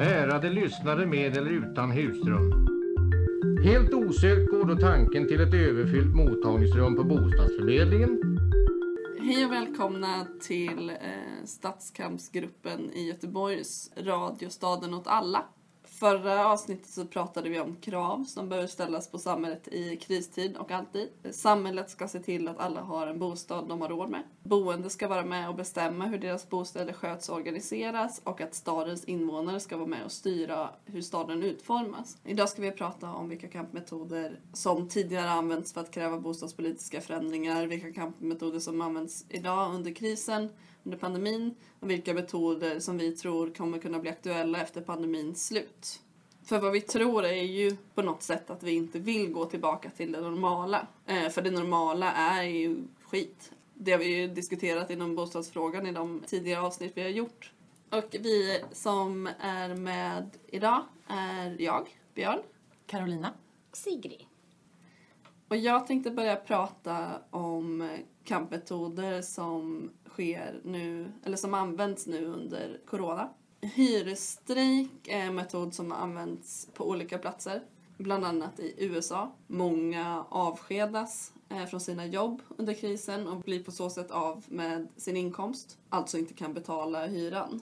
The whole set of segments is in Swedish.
Ärade lyssnare med eller utan husrum. Helt osökt går då tanken till ett överfyllt mottagningsrum på bostadsförmedlingen. Hej och välkomna till eh, Stadskampsgruppen i Göteborgs radio Staden åt alla. Förra avsnittet så pratade vi om krav som behöver ställas på samhället i kristid och alltid. Samhället ska se till att alla har en bostad de har råd med. Boende ska vara med och bestämma hur deras bostäder sköts och organiseras och att stadens invånare ska vara med och styra hur staden utformas. Idag ska vi prata om vilka kampmetoder som tidigare använts för att kräva bostadspolitiska förändringar, vilka kampmetoder som används idag under krisen under pandemin och vilka metoder som vi tror kommer kunna bli aktuella efter pandemins slut. För vad vi tror är ju på något sätt att vi inte vill gå tillbaka till det normala. Eh, för det normala är ju skit. Det har vi ju diskuterat inom bostadsfrågan i de tidigare avsnitt vi har gjort. Och vi som är med idag är jag, Björn. Carolina. Sigrid. Och jag tänkte börja prata om kampmetoder som sker nu, eller som används nu under corona. Hyresstrejk är en metod som används på olika platser, bland annat i USA. Många avskedas eh, från sina jobb under krisen och blir på så sätt av med sin inkomst, alltså inte kan betala hyran.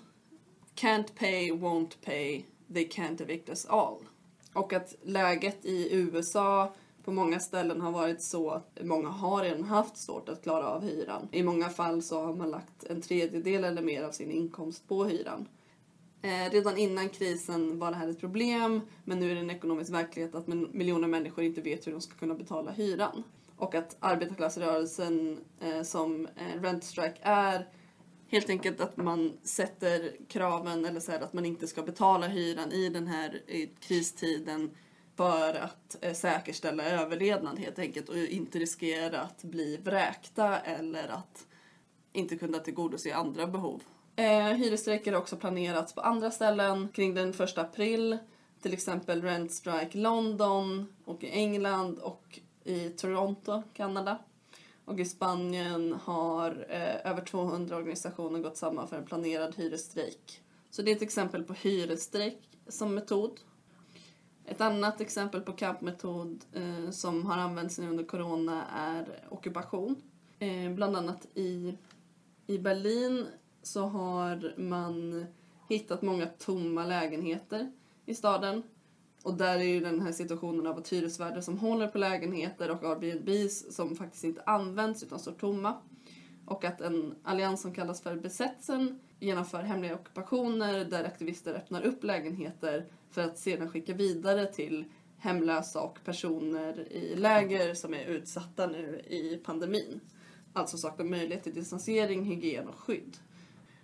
Can't pay, won't pay, they can't evict us all. Och att läget i USA på många ställen har varit så att många har redan haft svårt att klara av hyran. I många fall så har man lagt en tredjedel eller mer av sin inkomst på hyran. Eh, redan innan krisen var det här ett problem men nu är det en ekonomisk verklighet att miljoner människor inte vet hur de ska kunna betala hyran. Och att arbetarklassrörelsen eh, som eh, Rent Strike är helt enkelt att man sätter kraven eller så att man inte ska betala hyran i den här kristiden för att eh, säkerställa överlevnad helt enkelt och inte riskera att bli vräkta eller att inte kunna tillgodose andra behov. Eh, hyresstrejker har också planerats på andra ställen kring den 1 april, till exempel Rent Strike London och i England och i Toronto, Kanada. Och i Spanien har eh, över 200 organisationer gått samman för en planerad hyresstrejk. Så det är ett exempel på hyresstrejk som metod ett annat exempel på kampmetod eh, som har använts nu under corona är ockupation. Eh, bland annat i, i Berlin så har man hittat många tomma lägenheter i staden. Och där är ju den här situationen av att hyresvärdar som håller på lägenheter och Airbnbs som faktiskt inte används utan står tomma. Och att en allians som kallas för Besetsen genomför hemliga ockupationer där aktivister öppnar upp lägenheter för att sedan skicka vidare till hemlösa och personer i läger som är utsatta nu i pandemin. Alltså saknar möjlighet till distansering, hygien och skydd.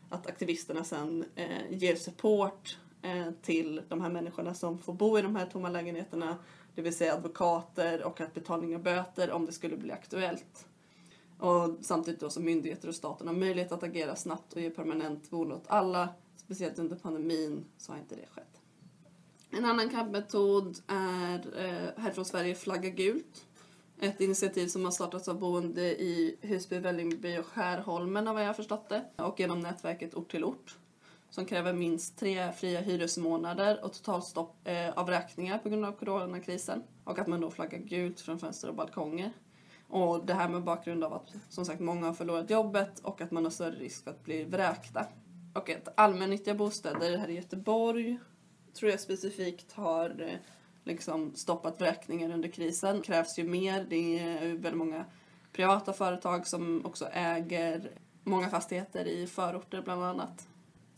Att aktivisterna sen eh, ger support eh, till de här människorna som får bo i de här tomma lägenheterna, det vill säga advokater och att betalning av böter om det skulle bli aktuellt. Och samtidigt då som myndigheter och staten har möjlighet att agera snabbt och ge permanent boende åt alla, speciellt under pandemin, så har inte det skett. En annan kampmetod är eh, här från Sverige Flagga gult. Ett initiativ som har startats av boende i Husby, Vällingby och Skärholmen av vad jag har förstått det. Och genom nätverket Ort till ort. Som kräver minst tre fria hyresmånader och totalstopp eh, av räkningar på grund av coronakrisen. Och att man då flaggar gult från fönster och balkonger. Och det här med bakgrund av att som sagt många har förlorat jobbet och att man har större risk för att bli vräkta. Och att allmännyttiga bostäder här i Göteborg tror jag specifikt har eh, liksom stoppat vräkningar under krisen. Det krävs ju mer. Det är väldigt många privata företag som också äger många fastigheter i förorter bland annat.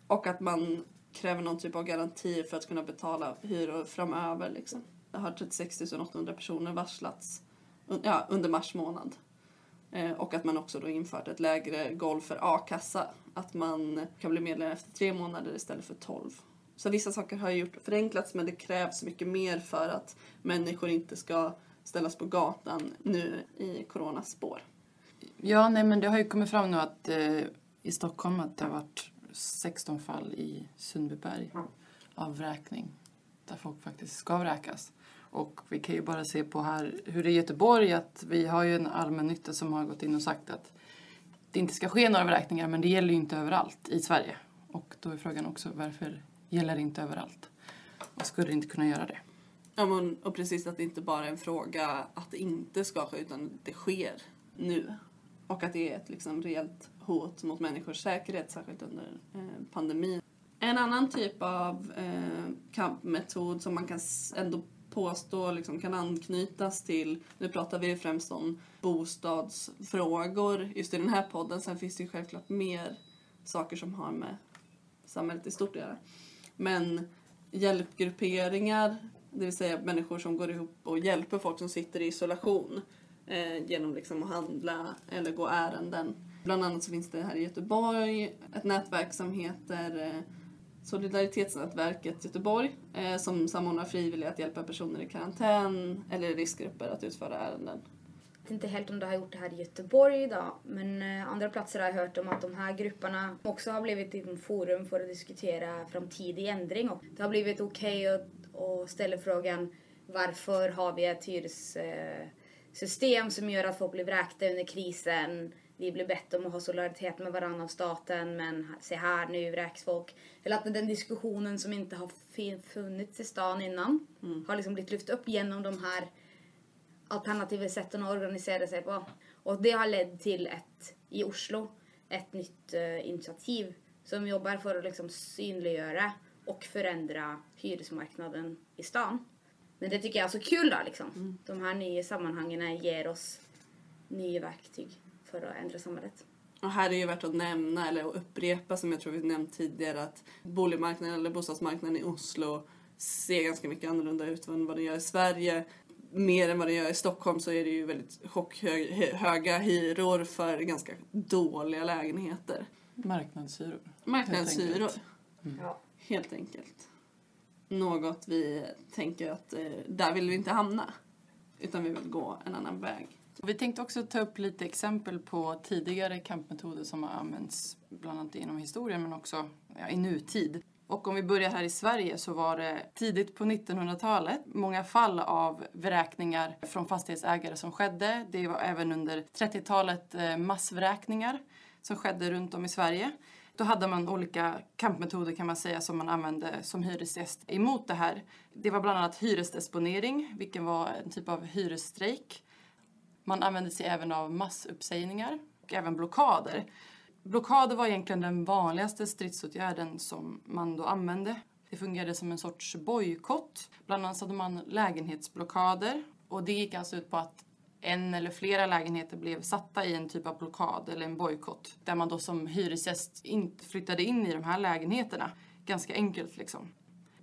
Och att man kräver någon typ av garanti för att kunna betala hyror framöver. Liksom. Det har 36 800 personer varslats ja, under mars månad. Eh, och att man också då infört ett lägre golv för a-kassa. Att man kan bli medlem efter tre månader istället för tolv. Så vissa saker har gjort förenklats men det krävs mycket mer för att människor inte ska ställas på gatan nu i coronas spår. Ja, nej men det har ju kommit fram nu att eh, i Stockholm att det har varit 16 fall i Sundbyberg av vräkning. Där folk faktiskt ska vräkas. Och vi kan ju bara se på här hur det är i Göteborg att vi har ju en allmännytta som har gått in och sagt att det inte ska ske några vräkningar men det gäller ju inte överallt i Sverige. Och då är frågan också varför gäller det inte överallt. Och skulle inte kunna göra det. Ja, men, och precis att det inte bara är en fråga att det inte ska ske utan det sker nu. Och att det är ett liksom, reellt hot mot människors säkerhet, särskilt under eh, pandemin. En annan typ av eh, kampmetod som man kan ändå påstå liksom, kan anknytas till, nu pratar vi främst om bostadsfrågor just i den här podden, sen finns det ju självklart mer saker som har med samhället i stort att göra. Men hjälpgrupperingar, det vill säga människor som går ihop och hjälper folk som sitter i isolation eh, genom liksom att handla eller gå ärenden. Bland annat så finns det här i Göteborg ett nätverk som heter eh, Solidaritetsnätverket Göteborg eh, som samordnar frivilliga att hjälpa personer i karantän eller i riskgrupper att utföra ärenden. Jag vet inte helt om det har gjort det här i Göteborg idag, men eh, andra platser har jag hört om att de här grupperna också har blivit ett forum för att diskutera framtidig ändring. Och det har blivit okej okay att ställa frågan varför har vi ett hyressystem eh, som gör att folk blir vräkta under krisen? Vi blir bett om att ha solidaritet med varandra av staten men se här nu vräks folk. Eller att den diskussionen som inte har funnits i stan innan mm. har liksom blivit lyft upp genom de här alternativa sätten att organisera sig på. Och det har lett till ett, i Oslo, ett nytt uh, initiativ som jobbar för att liksom synliggöra och förändra hyresmarknaden i stan. Men det tycker jag är så kul då liksom. Mm. De här nya sammanhangen ger oss nya verktyg för att ändra samhället. Och här är ju värt att nämna, eller att upprepa som jag tror vi nämnt tidigare, att boligmarknaden eller bostadsmarknaden i Oslo ser ganska mycket annorlunda ut än vad det gör i Sverige. Mer än vad det gör i Stockholm så är det ju väldigt chockhöga hyror för ganska dåliga lägenheter. Marknadshyror. Marknadshyror. Mm. Ja. Helt enkelt. Något vi tänker att eh, där vill vi inte hamna. Utan vi vill gå en annan väg. Vi tänkte också ta upp lite exempel på tidigare kampmetoder som har använts bland annat inom historien men också ja, i nutid. Och om vi börjar här i Sverige så var det tidigt på 1900-talet många fall av vräkningar från fastighetsägare som skedde. Det var även under 30-talet eh, massvräkningar som skedde runt om i Sverige. Då hade man olika kampmetoder kan man säga som man använde som hyresgäst emot det här. Det var bland annat hyresdisponering, vilken var en typ av hyresstrejk. Man använde sig även av massuppsägningar och även blockader. Blockader var egentligen den vanligaste stridsåtgärden som man då använde. Det fungerade som en sorts bojkott. Bland annat hade man lägenhetsblockader och det gick alltså ut på att en eller flera lägenheter blev satta i en typ av blockad eller en bojkott där man då som hyresgäst inte flyttade in i de här lägenheterna. Ganska enkelt liksom.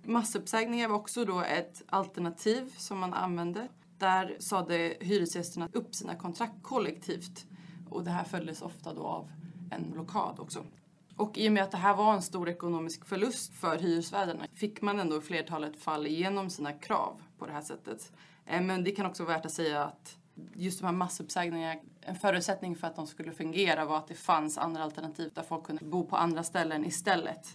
Massuppsägningar var också då ett alternativ som man använde. Där sade hyresgästerna upp sina kontrakt kollektivt och det här följdes ofta då av en blockad också. Och i och med att det här var en stor ekonomisk förlust för hyresvärdarna fick man ändå i flertalet fall igenom sina krav på det här sättet. Eh, men det kan också vara värt att säga att just de här massuppsägningarna, en förutsättning för att de skulle fungera var att det fanns andra alternativ där folk kunde bo på andra ställen istället.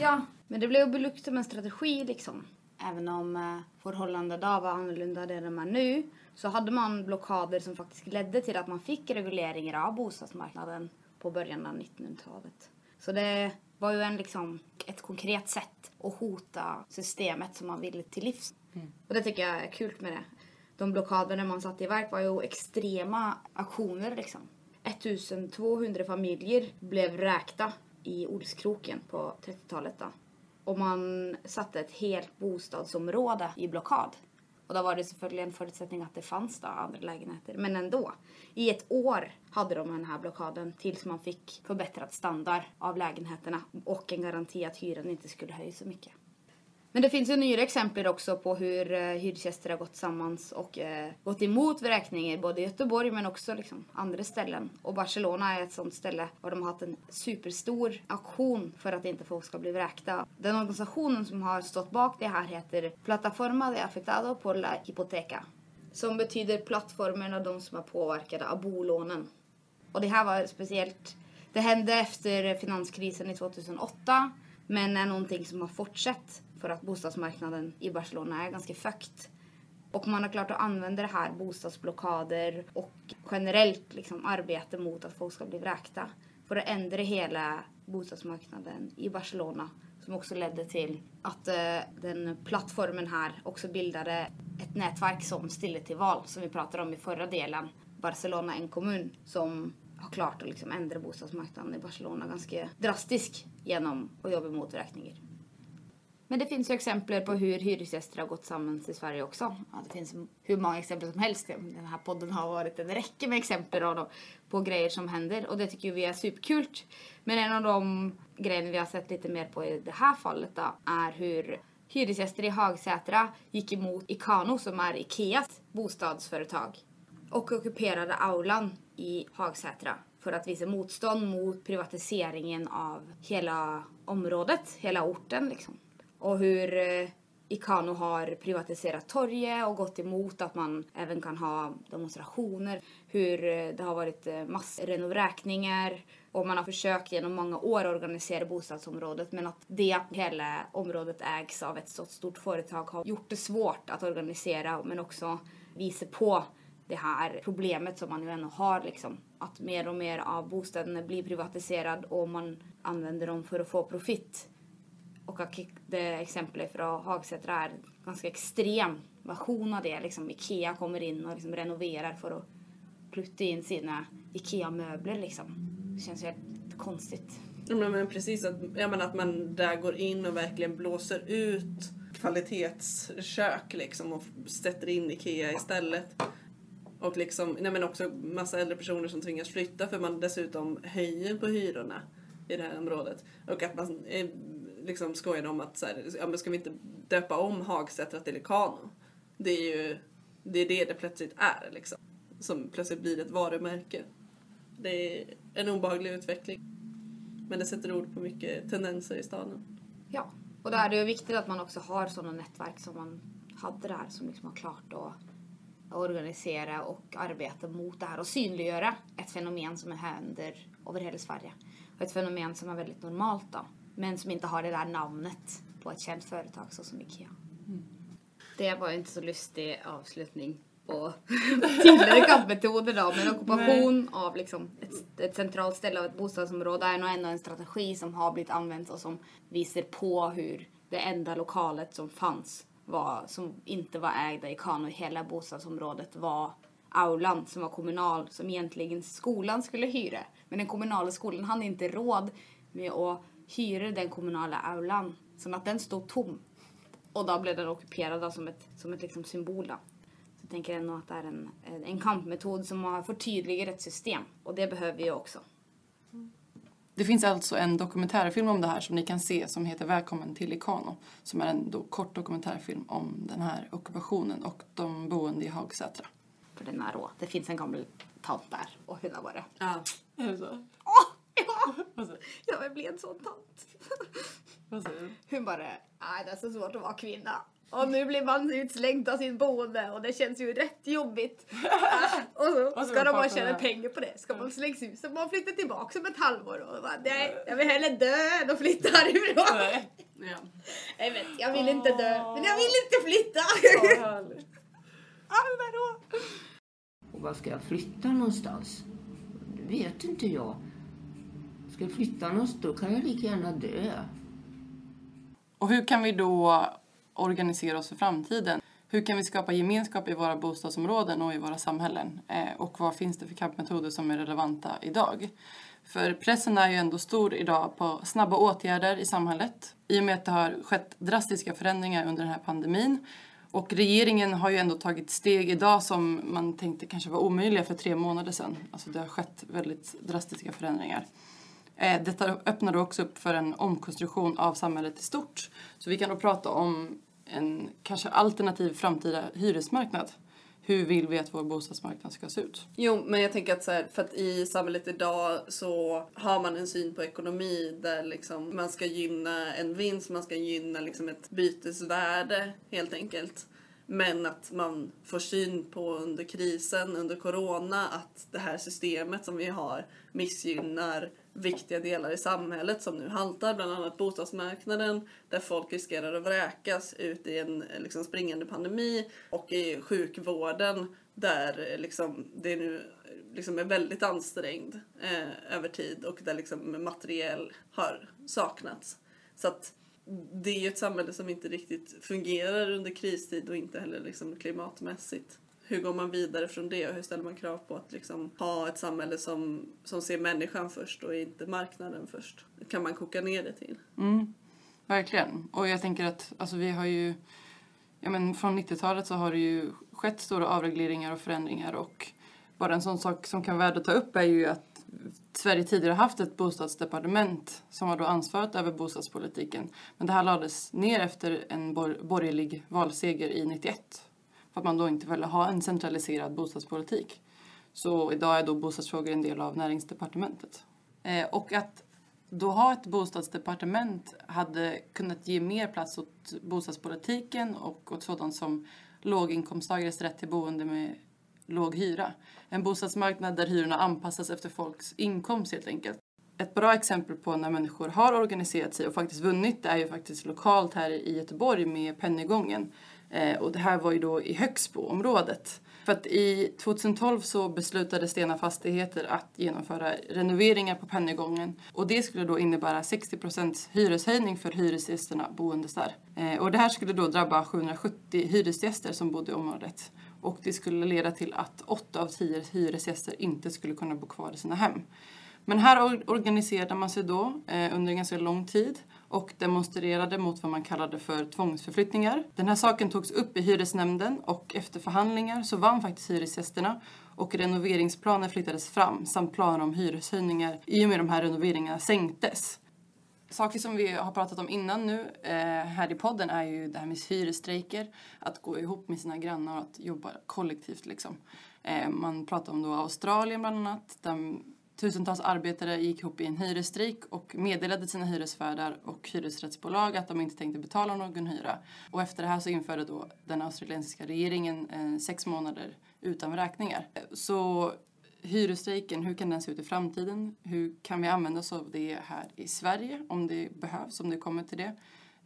Ja, men det blev belukt som en strategi liksom. Även om eh, förhållandena då var annorlunda än de är nu så hade man blockader som faktiskt ledde till att man fick regleringar av bostadsmarknaden på början av 1900-talet. Så det var ju en, liksom, ett konkret sätt att hota systemet som man ville till livs. Mm. Och det tycker jag är kul med det. De blockaderna man satte i verk var ju extrema aktioner liksom. 1200 familjer blev räkta i Olskroken på 30-talet då och man satte ett helt bostadsområde i blockad. Och då var det selvfølgelig en förutsättning att det fanns då andra lägenheter. Men ändå. I ett år hade de den här blockaden tills man fick förbättrad standard av lägenheterna och en garanti att hyran inte skulle höjas så mycket. Men det finns ju nyare exempel också på hur eh, hyresgäster har gått samman och eh, gått emot vräkningar både i Göteborg men också liksom andra ställen. Och Barcelona är ett sånt ställe där de har haft en superstor aktion för att inte folk ska bli vräkta. Den organisationen som har stått bak det här heter Plataforma de Afectado por la Hipoteca. Som betyder plattformen av de som är påverkade av bolånen. Och det här var speciellt, det hände efter finanskrisen i 2008 men är någonting som har fortsatt för att bostadsmarknaden i Barcelona är ganska fucked. Och man har klart att använda det här, bostadsblockader och generellt liksom arbete mot att folk ska bli vräkta för att ändra hela bostadsmarknaden i Barcelona som också ledde till att uh, den plattformen här också bildade ett nätverk som Stille till val som vi pratade om i förra delen. Barcelona, en kommun som har klart att liksom ändra bostadsmarknaden i Barcelona ganska drastiskt genom att jobba mot vräkningar. Men det finns ju exempel på hur hyresgäster har gått samman i Sverige också. Ja, det finns hur många exempel som helst. Den här podden har varit en räcka med exempel på, på grejer som händer och det tycker vi är superkul. Men en av de grejerna vi har sett lite mer på i det här fallet då, är hur hyresgäster i Hagsätra gick emot Ikano som är Ikeas bostadsföretag och ockuperade aulan i Hagsätra för att visa motstånd mot privatiseringen av hela området, hela orten liksom och hur eh, Ikano har privatiserat torget och gått emot att man även kan ha demonstrationer. Hur eh, det har varit eh, massrenovräkningar och man har försökt genom många år organisera bostadsområdet men att det hela området ägs av ett så stort företag har gjort det svårt att organisera men också visa på det här problemet som man ju ändå har liksom. Att mer och mer av bostäderna blir privatiserad och man använder dem för att få profit. Och det exemplet från Hagsätra är en ganska extrem version av det. Liksom Ikea kommer in och liksom renoverar för att plutta in sina Ikea-möbler liksom. Det känns ju helt konstigt. Ja, men precis, att, jag menar att man där går in och verkligen blåser ut kvalitetskök liksom och sätter in Ikea istället. Och liksom, nej men också massa äldre personer som tvingas flytta för man dessutom höjer på hyrorna i det här området. Och att man liksom skojade om att så här, ja, men ska vi inte döpa om Hagsätra till Ikano? Det är ju det är det det plötsligt är liksom. Som plötsligt blir ett varumärke. Det är en obehaglig utveckling. Men det sätter ord på mycket tendenser i staden. Ja, och då är det ju viktigt att man också har sådana nätverk som man hade där som liksom har klart att organisera och arbeta mot det här och synliggöra ett fenomen som händer över hela Sverige. Och ett fenomen som är väldigt normalt då. Men som inte har det där namnet på ett känt företag såsom Ikea. Mm. Det var ju inte så lustig avslutning på tidigare kampmetoder då. Men ockupation Nej. av liksom ett, ett, centralt ställe av ett bostadsområde är nog ändå en strategi som har blivit använd och som visar på hur det enda lokalet som fanns var, som inte var ägda i Kano i hela bostadsområdet var aulan som var kommunal som egentligen skolan skulle hyra. Men den kommunala skolan hade inte råd med att hyrde den kommunala aulan. Som att den stod tom. Och då blev den ockuperad som ett, som ett liksom symbol. Då. Så jag tänker ändå att det är en, en kampmetod som har förtydligat ett system. Och det behöver vi också. Det finns alltså en dokumentärfilm om det här som ni kan se som heter Välkommen till Ikano. Som är en do, kort dokumentärfilm om den här ockupationen och de boende i Hagsätra. För den är rå. Det finns en gammal tant där och hon har varit. Ja. Är det så? Ja, jag blir en sån tant. Vad säger du? Hon bara, nej det är så svårt att vara kvinna. Och nu blir man utslängd av sitt boende och det känns ju rätt jobbigt. och så ska de bara tjäna pengar på det. Ska man slängs ut så man flyttar tillbaka om ett halvår och bara, nej jag vill hellre dö än att flytta härifrån. Ja. Jag vet, jag vill inte dö men jag vill inte flytta. Alla Och var ska jag flytta någonstans? Det vet inte jag ska jag flytta någonstans, då kan jag lika gärna dö. Och hur kan vi då organisera oss för framtiden? Hur kan vi skapa gemenskap i våra bostadsområden och i våra samhällen? Eh, och vad finns det för kampmetoder som är relevanta idag? För pressen är ju ändå stor idag på snabba åtgärder i samhället i och med att det har skett drastiska förändringar under den här pandemin. Och regeringen har ju ändå tagit steg idag som man tänkte kanske var omöjliga för tre månader sedan. Alltså det har skett väldigt drastiska förändringar. Eh, detta öppnar då också upp för en omkonstruktion av samhället i stort. Så vi kan då prata om en kanske alternativ framtida hyresmarknad. Hur vill vi att vår bostadsmarknad ska se ut? Jo, men jag tänker att, så här, för att i samhället idag så har man en syn på ekonomi där liksom man ska gynna en vinst, man ska gynna liksom ett bytesvärde helt enkelt. Men att man får syn på under krisen, under corona, att det här systemet som vi har missgynnar viktiga delar i samhället som nu haltar, bland annat bostadsmarknaden där folk riskerar att vräkas ut i en eh, liksom, springande pandemi och i sjukvården där eh, liksom, det nu eh, liksom, är väldigt ansträngd eh, över tid och där liksom, materiell har saknats. Så att det är ju ett samhälle som inte riktigt fungerar under kristid och inte heller liksom klimatmässigt. Hur går man vidare från det och hur ställer man krav på att liksom ha ett samhälle som, som ser människan först och inte marknaden först? Det kan man koka ner det till. Mm, verkligen. Och jag tänker att alltså, vi har ju... Ja, men från 90-talet så har det ju skett stora avregleringar och förändringar och bara en sån sak som kan vara värd att ta upp är ju att Sverige tidigare haft ett bostadsdepartement som har då ansvarat över bostadspolitiken. Men det här lades ner efter en bor borgerlig valseger i 91 för att man då inte ville ha en centraliserad bostadspolitik. Så idag är då bostadsfrågor en del av näringsdepartementet. Eh, och att då ha ett bostadsdepartement hade kunnat ge mer plats åt bostadspolitiken och åt sådant som låginkomsttagares rätt till boende med låg hyra. En bostadsmarknad där hyrorna anpassas efter folks inkomst helt enkelt. Ett bra exempel på när människor har organiserat sig och faktiskt vunnit är ju faktiskt lokalt här i Göteborg med Pennygången. Eh, och det här var ju då i Högsboområdet. För att i 2012 så beslutade Stena Fastigheter att genomföra renoveringar på Pennygången. Och det skulle då innebära 60% hyreshöjning för hyresgästerna boendes där. Eh, och det här skulle då drabba 770 hyresgäster som bodde i området. Och det skulle leda till att 8 av 10 hyresgäster inte skulle kunna bo kvar i sina hem. Men här organiserade man sig då eh, under en ganska lång tid och demonstrerade mot vad man kallade för tvångsförflyttningar. Den här saken togs upp i hyresnämnden och efter förhandlingar så vann faktiskt hyresgästerna och renoveringsplaner flyttades fram samt planer om hyreshöjningar i och med de här renoveringarna sänktes. Saker som vi har pratat om innan nu eh, här i podden är ju det här med hyresstrejker, att gå ihop med sina grannar och att jobba kollektivt liksom. Eh, man pratar om då Australien bland annat, där tusentals arbetare gick ihop i en hyresstrejk och meddelade sina hyresvärdar och hyresrättsbolag att de inte tänkte betala någon hyra. Och efter det här så införde då den australiensiska regeringen eh, sex månader utan vräkningar. Så hyresstrejken, hur kan den se ut i framtiden? Hur kan vi använda oss av det här i Sverige om det behövs, om det kommer till det?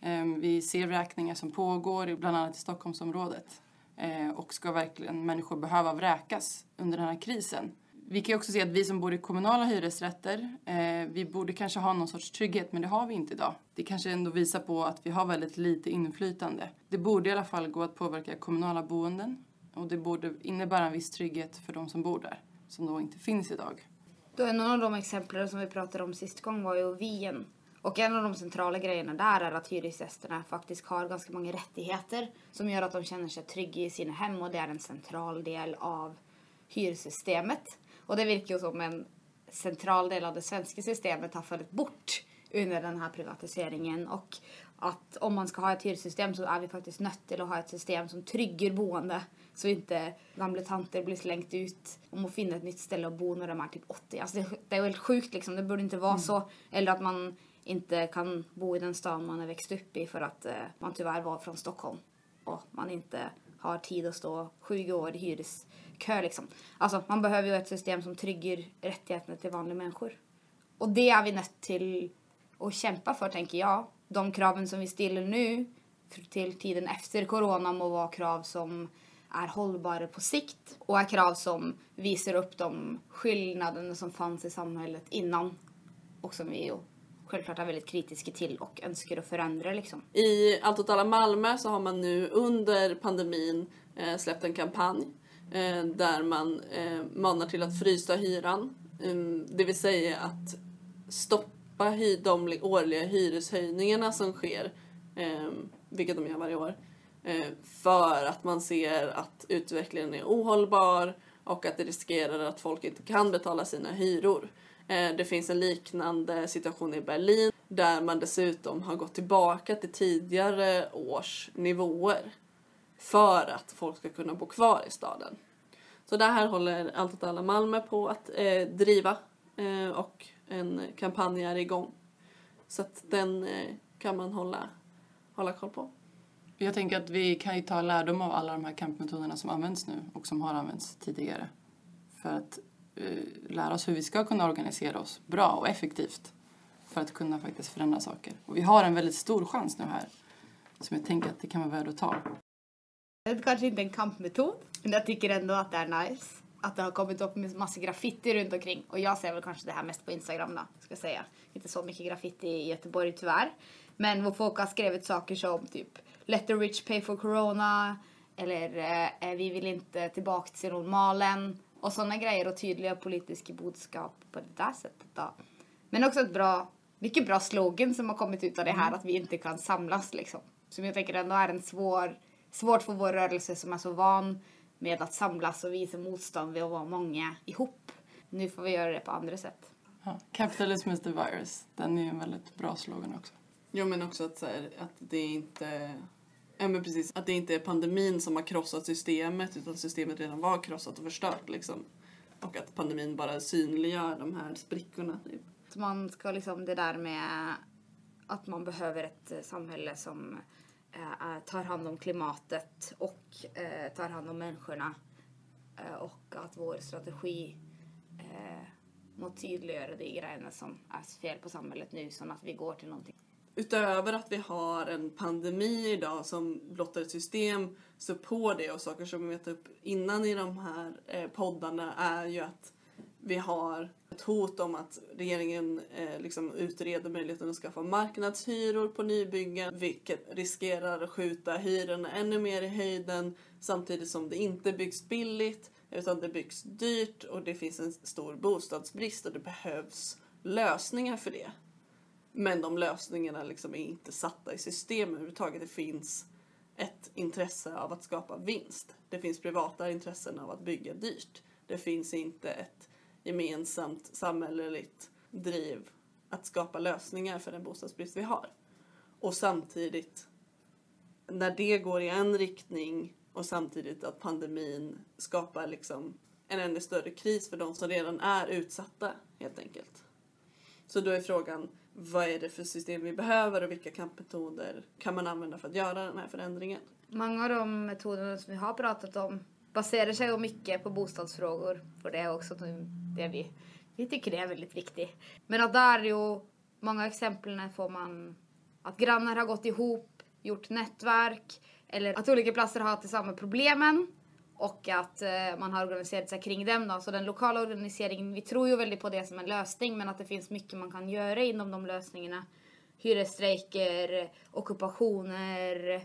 Ehm, vi ser vräkningar som pågår, bland annat i Stockholmsområdet. Eh, och ska verkligen människor behöva vräkas under den här krisen? Vi kan också se att vi som bor i kommunala hyresrätter, eh, vi borde kanske ha någon sorts trygghet, men det har vi inte idag. Det kanske ändå visar på att vi har väldigt lite inflytande. Det borde i alla fall gå att påverka kommunala boenden och det borde innebära en viss trygghet för de som bor där som då inte finns idag. Då en av de exemplen som vi pratade om sist gång var ju Wien. Och en av de centrala grejerna där är att hyresgästerna faktiskt har ganska många rättigheter som gör att de känner sig trygga i sina hem och det är en central del av hyressystemet. Och det verkar ju som en central del av det svenska systemet har fallit bort under den här privatiseringen och att om man ska ha ett hyressystem så är vi faktiskt nött till att ha ett system som trygger boende så inte gamla tanter blir slängt ut och måste finna ett nytt ställe att bo när de är typ 80. Alltså det, det är helt sjukt liksom, det borde inte vara mm. så. Eller att man inte kan bo i den stad man är växt upp i för att uh, eh, man tyvärr var från Stockholm och man inte har tid att stå 20 år i hyres kö liksom. Alltså man behöver ju ett system som trygger rättigheterna till vanliga människor. Och det är vi nött till att kämpa för tänker jag. De kraven som vi ställer nu till tiden efter corona må vara krav som är hållbara på sikt och är krav som visar upp de skillnaderna som fanns i samhället innan och som vi ju självklart är väldigt kritiska till och önskar att förändra. Liksom. I Allt åt alla Malmö så har man nu under pandemin eh, släppt en kampanj eh, Eh, där man eh, manar till att frysa hyran. Mm, det vill säga att stoppa de årliga hyreshöjningarna som sker, eh, vilket de gör varje år för att man ser att utvecklingen är ohållbar och att det riskerar att folk inte kan betala sina hyror. Det finns en liknande situation i Berlin där man dessutom har gått tillbaka till tidigare års nivåer för att folk ska kunna bo kvar i staden. Så det här håller Allt åt alla Malmö på att eh, driva eh, och en kampanj är igång. Så att den eh, kan man hålla, hålla koll på. Jag tänker att vi kan ju ta lärdom av alla de här kampmetoderna som används nu och som har använts tidigare. För att eh, lära oss hur vi ska kunna organisera oss bra och effektivt för att kunna faktiskt förändra saker. Och vi har en väldigt stor chans nu här som jag tänker att det kan vara värt att ta. Det kanske inte en kampmetod, men jag tycker ändå att det är nice att det har kommit upp massa graffiti runt omkring. Och jag ser väl kanske det här mest på Instagram då, ska jag säga. Inte så mycket graffiti i Göteborg tyvärr. Men vad folk har skrivit saker som typ Let the rich pay for corona eller eh, vi vill inte tillbaka till normalen och sådana grejer och tydliga politiska budskap på det där sättet då. Men också ett bra, mycket bra slogan som har kommit ut av det här att vi inte kan samlas liksom. Som jag tänker ändå är en svår, svårt för vår rörelse som är så van med att samlas och visa motstånd vid att vara många ihop. Nu får vi göra det på andra sätt. Ja. Capitalism is the virus. Den är ju en väldigt bra slogan också. Ja men också att, så här, att det inte Ja men precis, att det inte är pandemin som har krossat systemet utan systemet redan var krossat och förstört liksom. Och att pandemin bara synliggör de här sprickorna. Typ. Så man ska liksom det där med att man behöver ett samhälle som Eh, eh, tar hand om klimatet och eh, tar hand om människorna. Och att vår strategi eh, må tydliggöra de grejerna som är fel på samhället nu så att vi går till någonting utöver att vi har en pandemi idag som blottar ett system så på det och saker som vi vet upp innan i de här poddarna är ju att vi har ett hot om att regeringen eh, liksom utreder möjligheten att skaffa marknadshyror på nybyggen vilket riskerar att skjuta hyrorna ännu mer i höjden samtidigt som det inte byggs billigt utan det byggs dyrt och det finns en stor bostadsbrist och det behövs lösningar för det. Men de lösningarna liksom är inte satta i system överhuvudtaget. Det finns ett intresse av att skapa vinst. Det finns privata intressen av att bygga dyrt. Det finns inte ett gemensamt samhälleligt driv att skapa lösningar för den bostadsbrist vi har. Och samtidigt, när det går i en riktning och samtidigt att pandemin skapar liksom en ännu större kris för de som redan är utsatta helt enkelt. Så då är frågan, vad är det för system vi behöver och vilka kampmetoder kan man använda för att göra den här förändringen? Många av de metoderna som vi har pratat om baserar sig ju mycket på bostadsfrågor. För det är också det vi, vi tycker det är väldigt viktigt. Men att där ju, många exempel får man att grannar har gått ihop, gjort nätverk eller att olika platser har haft samma problemen och att eh, man har organiserat sig kring dem. Då. Så den lokala organiseringen, vi tror ju väldigt på det som en lösning men att det finns mycket man kan göra inom de lösningarna. Hyresstrejker, ockupationer,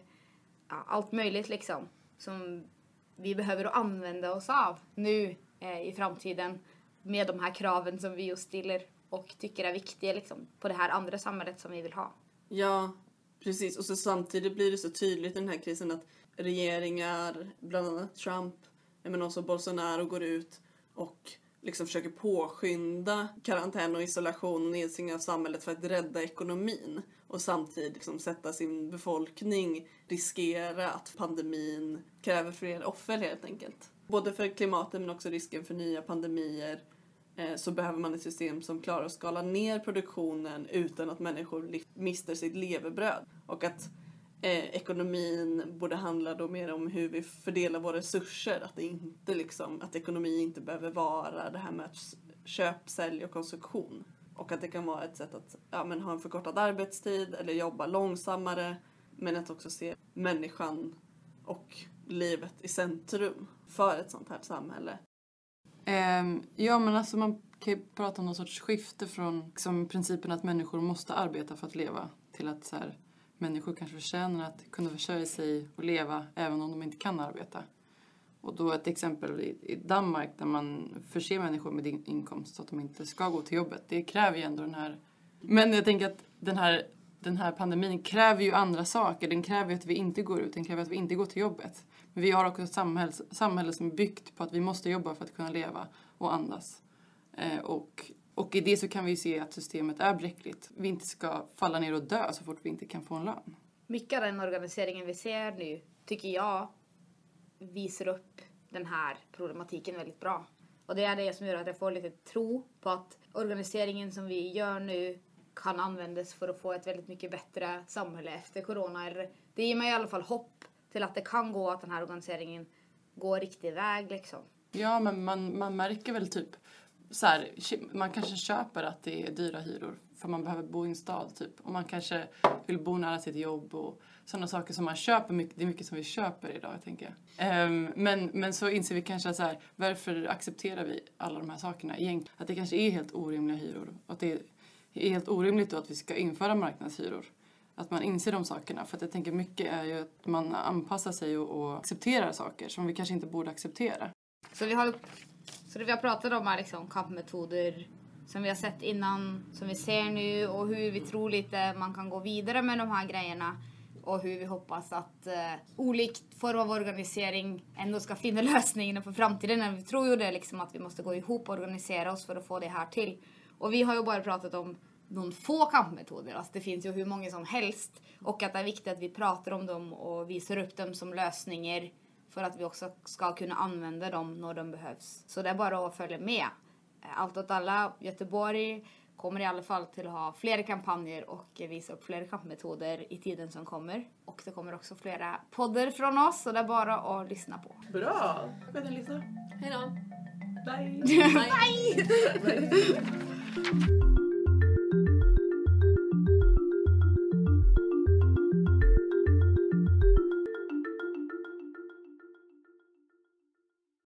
ja, allt möjligt liksom. Som vi behöver använda oss av nu eh, i framtiden med de här kraven som vi just ställer och tycker är viktiga liksom, på det här andra samhället som vi vill ha. Ja, precis. Och så samtidigt blir det så tydligt i den här krisen att regeringar, bland annat Trump, men också Bolsonaro går ut och liksom försöker påskynda karantän och isolation och nedstängning av samhället för att rädda ekonomin och samtidigt liksom sätta sin befolkning riskera att pandemin kräver fler offer helt enkelt. Både för klimatet men också risken för nya pandemier eh, så behöver man ett system som klarar att skala ner produktionen utan att människor mister sitt levebröd. Och att eh, ekonomin borde handla då mer om hur vi fördelar våra resurser. Att, det inte liksom, att ekonomi inte behöver vara det här med köp, sälj och konsumtion. Och att det kan vara ett sätt att ja, men ha en förkortad arbetstid eller jobba långsammare. Men att också se människan och livet i centrum för ett sånt här samhälle. Um, ja, men alltså man kan ju prata om någon sorts skifte från liksom, principen att människor måste arbeta för att leva till att så här, människor kanske förtjänar att kunna försörja sig och leva även om de inte kan arbeta. Och då ett exempel i Danmark där man förser människor med inkomst så att de inte ska gå till jobbet. Det kräver ju ändå den här... Men jag tänker att den här, den här pandemin kräver ju andra saker. Den kräver ju att vi inte går ut, den kräver att vi inte går till jobbet. Men vi har också ett samhälle, samhälle som är byggt på att vi måste jobba för att kunna leva och andas. Eh, och och i det så kan vi se att systemet är bräckligt. Vi inte ska falla ner och dö så fort vi inte kan få en lön. Mycket av den organiseringen vi ser nu tycker jag visar upp den här problematiken väldigt bra. Och det är det som gör att jag får lite tro på att organiseringen som vi gör nu kan användas för att få ett väldigt mycket bättre samhälle efter corona. Det ger mig i alla fall hopp till att det kan gå att den här organiseringen går riktig väg liksom. Ja, men man, man märker väl typ så här, man kanske köper att det är dyra hyror för man behöver bo i en stad typ. Och man kanske vill bo nära sitt jobb och sådana saker som man köper mycket. Det är mycket som vi köper idag tänker jag. Um, men, men så inser vi kanske så här, varför accepterar vi alla de här sakerna egentligen? Att det kanske är helt orimliga hyror. Och att det är helt orimligt då att vi ska införa marknadshyror. att man inser de sakerna. För att jag tänker mycket är ju att man anpassar sig och, och accepterar saker som vi kanske inte borde acceptera. Så vi har, så det vi har pratat om är liksom kampmetoder som vi har sett innan, som vi ser nu och hur vi tror lite man kan gå vidare med de här grejerna och hur vi hoppas att eh, olikt form av organisering ändå ska finna lösningarna för framtiden. Vi tror ju det liksom att vi måste gå ihop och organisera oss för att få det här till. Och vi har ju bara pratat om någon få kampmetoder, alltså det finns ju hur många som helst och att det är viktigt att vi pratar om dem och visar upp dem som lösningar för att vi också ska kunna använda dem när de behövs. Så det är bara att följa med. Allt åt alla Göteborg kommer i alla fall till att ha fler kampanjer och visa upp fler kampmetoder i tiden som kommer. Och det kommer också flera poddar från oss så det är bara att lyssna på. Bra! Gå in och lyssna. Hej då! Bye! Bye. Bye.